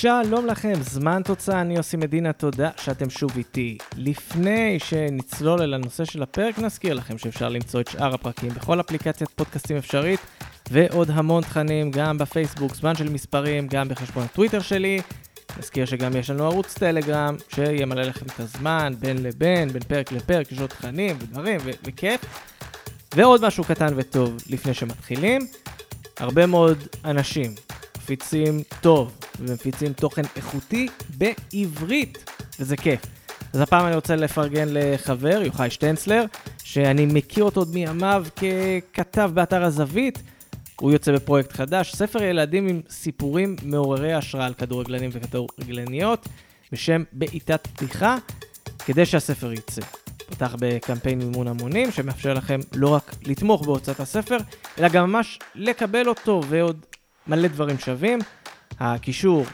שלום לכם, זמן תוצאה, אני יוסי מדינה, תודה שאתם שוב איתי. לפני שנצלול אל הנושא של הפרק, נזכיר לכם שאפשר למצוא את שאר הפרקים בכל אפליקציית פודקאסטים אפשרית, ועוד המון תכנים, גם בפייסבוק, זמן של מספרים, גם בחשבון הטוויטר שלי. נזכיר שגם יש לנו ערוץ טלגרם, שימלא לכם את הזמן בין לבין, בין פרק לפרק, יש עוד תכנים ודברים וכיף. ועוד משהו קטן וטוב לפני שמתחילים, הרבה מאוד אנשים מפיצים טוב ומפיצים תוכן איכותי בעברית, וזה כיף. אז הפעם אני רוצה לפרגן לחבר, יוחאי שטנצלר, שאני מכיר אותו עוד מימיו ככתב באתר הזווית. הוא יוצא בפרויקט חדש, ספר ילדים עם סיפורים מעוררי השראה על כדורגלנים וכדורגלניות, בשם בעיטת פתיחה, כדי שהספר יצא. פותח בקמפיין מימון המונים, שמאפשר לכם לא רק לתמוך בהוצאת הספר, אלא גם ממש לקבל אותו ועוד מלא דברים שווים. הקישור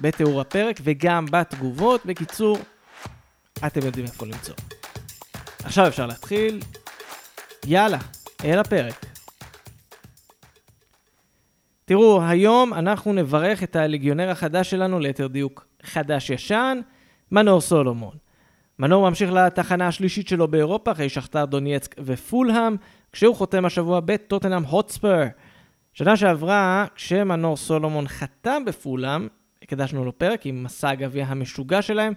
בתיאור הפרק וגם בתגובות. בקיצור, אתם יודעים איפה למצוא. עכשיו אפשר להתחיל. יאללה, אל הפרק. תראו, היום אנחנו נברך את הליגיונר החדש שלנו, ליתר דיוק חדש-ישן, מנור סולומון. מנור ממשיך לתחנה השלישית שלו באירופה, אחרי שכתר דונייצק ופולהאם, כשהוא חותם השבוע בטוטנאם הוטספר. שנה שעברה, כשמנור סולומון חתם בפולאם, הקדשנו לו פרק עם מסע הגביע המשוגע שלהם,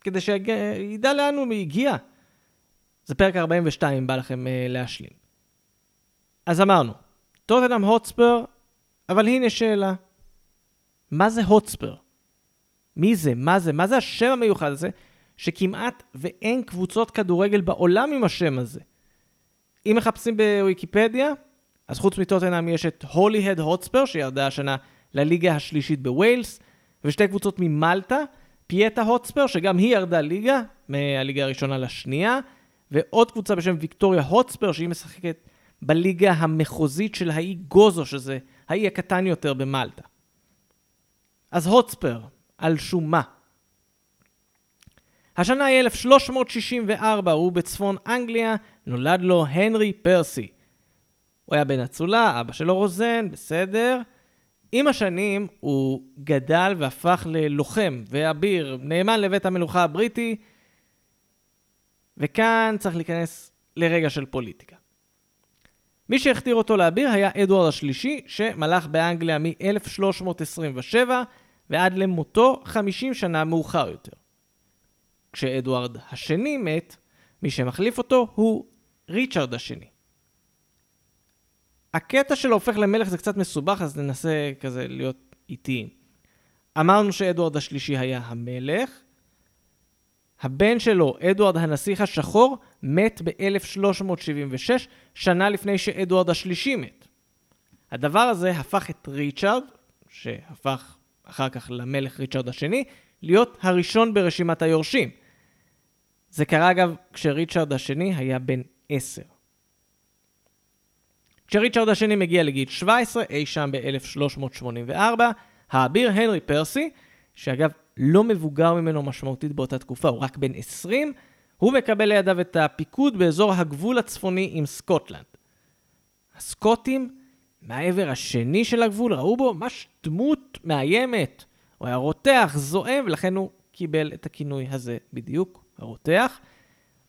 כדי שידע לאן הוא הגיע. זה פרק 42, אם בא לכם uh, להשלים. אז אמרנו, טוטנאם הוטספר, אבל הנה שאלה. מה זה הוטספר? מי זה? מה זה? מה זה השם המיוחד הזה, שכמעט ואין קבוצות כדורגל בעולם עם השם הזה? אם מחפשים בוויקיפדיה, אז חוץ מטוטנאם יש את הולי הד הוטספר, שירדה השנה לליגה השלישית בווילס, ושתי קבוצות ממלטה, פייטה הוטספר, שגם היא ירדה ליגה, מהליגה הראשונה לשנייה, ועוד קבוצה בשם ויקטוריה הוטספר, שהיא משחקת בליגה המחוזית של האי גוזו, שזה האי הקטן יותר במלטה. אז הוטספר, על שום מה? השנה היא 1364, הוא בצפון אנגליה, נולד לו הנרי פרסי. הוא היה בן אצולה, אבא שלו רוזן, בסדר. עם השנים הוא גדל והפך ללוחם ואביר, נאמן לבית המלוכה הבריטי, וכאן צריך להיכנס לרגע של פוליטיקה. מי שהכתיר אותו לאביר היה אדוארד השלישי, שמלך באנגליה מ-1327 ועד למותו 50 שנה מאוחר יותר. כשאדוארד השני מת, מי שמחליף אותו הוא ריצ'רד השני. הקטע שלו הופך למלך זה קצת מסובך, אז ננסה כזה להיות איטיים. אמרנו שאדוארד השלישי היה המלך. הבן שלו, אדוארד הנסיך השחור, מת ב-1376, שנה לפני שאדוארד השלישי מת. הדבר הזה הפך את ריצ'רד, שהפך אחר כך למלך ריצ'רד השני, להיות הראשון ברשימת היורשים. זה קרה אגב כשריצ'רד השני היה בן עשר. כשריצ'רד השני מגיע לגיל 17, אי שם ב-1384, האביר הנרי פרסי, שאגב לא מבוגר ממנו משמעותית באותה תקופה, הוא רק בן 20, הוא מקבל לידיו את הפיקוד באזור הגבול הצפוני עם סקוטלנד. הסקוטים, מהעבר השני של הגבול, ראו בו ממש דמות מאיימת. הוא היה רותח, זועם, ולכן הוא קיבל את הכינוי הזה בדיוק, הרותח.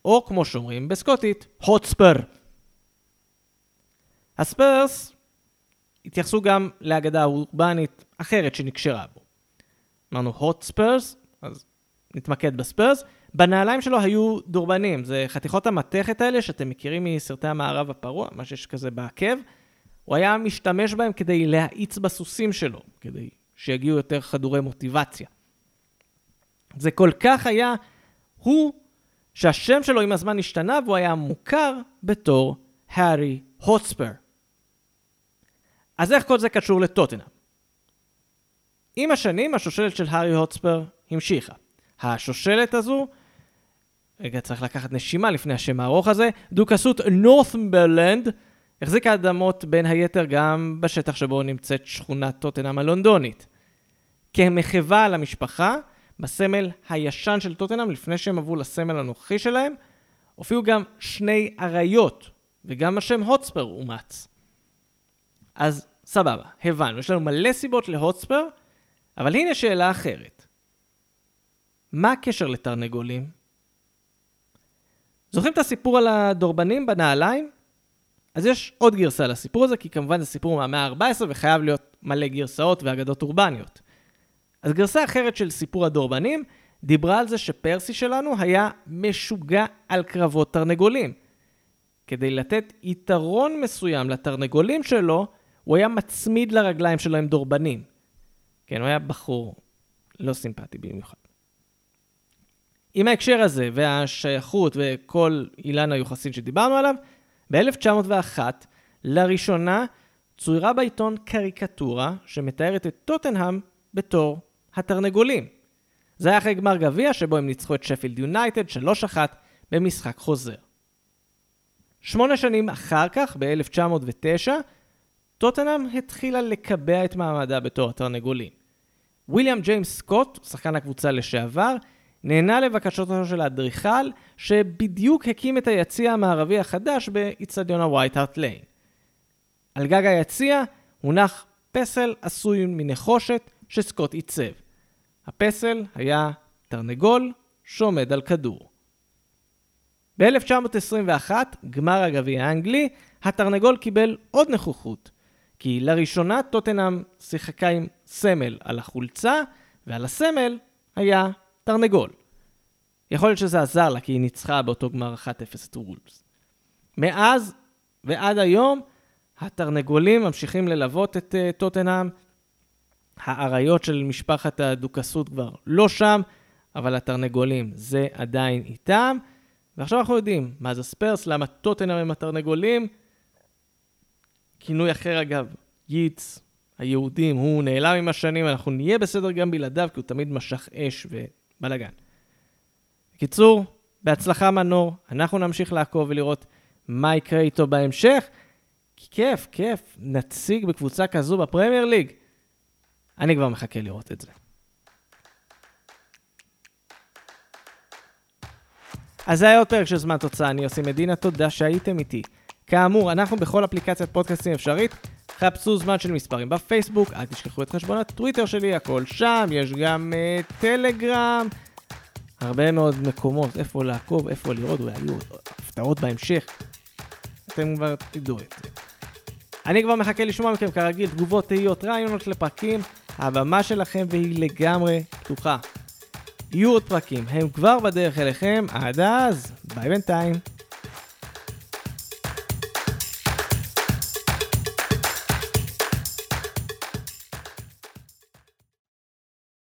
או כמו שאומרים בסקוטית, הוטספר. הספרס התייחסו גם להגדה אורבנית אחרת שנקשרה בו. אמרנו hot ספרס, אז נתמקד בספרס. בנעליים שלו היו דורבנים, זה חתיכות המתכת האלה שאתם מכירים מסרטי המערב הפרוע, מה שיש כזה בעקב. הוא היה משתמש בהם כדי להאיץ בסוסים שלו, כדי שיגיעו יותר חדורי מוטיבציה. זה כל כך היה הוא, שהשם שלו עם הזמן השתנה והוא היה מוכר בתור הארי הוטספר. אז איך כל זה קשור לטוטנאם? עם השנים השושלת של הארי הוטספר המשיכה. השושלת הזו, רגע צריך לקחת נשימה לפני השם הארוך הזה, דוכסות נורת'מברלנד החזיקה אדמות בין היתר גם בשטח שבו נמצאת שכונת טוטנאם הלונדונית. כמחווה למשפחה, בסמל הישן של טוטנאם, לפני שהם עברו לסמל הנוכחי שלהם, הופיעו גם שני אריות, וגם השם הוטספר אומץ. אז סבבה, הבנו, יש לנו מלא סיבות להוטספר, אבל הנה שאלה אחרת. מה הקשר לתרנגולים? זוכרים את הסיפור על הדורבנים בנעליים? אז יש עוד גרסה לסיפור הזה, כי כמובן זה סיפור מהמאה ה-14 וחייב להיות מלא גרסאות ואגדות אורבניות. אז גרסה אחרת של סיפור הדורבנים דיברה על זה שפרסי שלנו היה משוגע על קרבות תרנגולים. כדי לתת יתרון מסוים לתרנגולים שלו, הוא היה מצמיד לרגליים שלו עם דורבנים. כן, הוא היה בחור לא סימפטי במיוחד. עם ההקשר הזה והשייכות וכל אילן היוחסין שדיברנו עליו, ב-1901, לראשונה צוירה בעיתון קריקטורה שמתארת את טוטנהאם בתור התרנגולים. זה היה אחרי גמר גביע שבו הם ניצחו את שפילד יונייטד 3-1 במשחק חוזר. שמונה שנים אחר כך, ב-1909, טוטנאם התחילה לקבע את מעמדה בתור התרנגולים. ויליאם ג'יימס סקוט, שחקן הקבוצה לשעבר, נענה לבקשתו של האדריכל, שבדיוק הקים את היציע המערבי החדש באיצטדיון הווייט-הארט ליין. על גג היציע הונח פסל עשוי מנחושת שסקוט עיצב. הפסל היה תרנגול שעומד על כדור. ב-1921, גמר הגביע האנגלי, התרנגול קיבל עוד נוכחות, כי לראשונה טוטנאם שיחקה עם סמל על החולצה, ועל הסמל היה תרנגול. יכול להיות שזה עזר לה, כי היא ניצחה באותו גמר 1-0 את וולפס. מאז ועד היום, התרנגולים ממשיכים ללוות את uh, טוטנאם. האריות של משפחת הדוכסות כבר לא שם, אבל התרנגולים זה עדיין איתם. ועכשיו אנחנו יודעים מה זה ספרס, למה טוטנאם הם התרנגולים. כינוי אחר אגב, ייטס, היהודים, הוא נעלם עם השנים, אנחנו נהיה בסדר גם בלעדיו, כי הוא תמיד משך אש ובלאגן. בקיצור, בהצלחה מנור, אנחנו נמשיך לעקוב ולראות מה יקרה איתו בהמשך. כי כיף, כיף, נציג בקבוצה כזו בפרמייר ליג. אני כבר מחכה לראות את זה. אז זה היה עוד פרק של זמן תוצאה, אני יוסי מדינה, תודה שהייתם איתי. כאמור, אנחנו בכל אפליקציית פודקאסטים אפשרית, חפשו זמן של מספרים בפייסבוק, אל תשכחו את חשבון הטוויטר שלי, הכל שם, יש גם uh, טלגרם, הרבה מאוד מקומות, איפה לעקוב, איפה לראות, אולי היו הפתעות בהמשך. אתם כבר תדעו את זה. אני כבר מחכה לשמוע מכם כרגיל תגובות, תהיות, רעיונות לפרקים, הבמה שלכם והיא לגמרי פתוחה. יהיו עוד פרקים, הם כבר בדרך אליכם, עד אז, ביי בינתיים.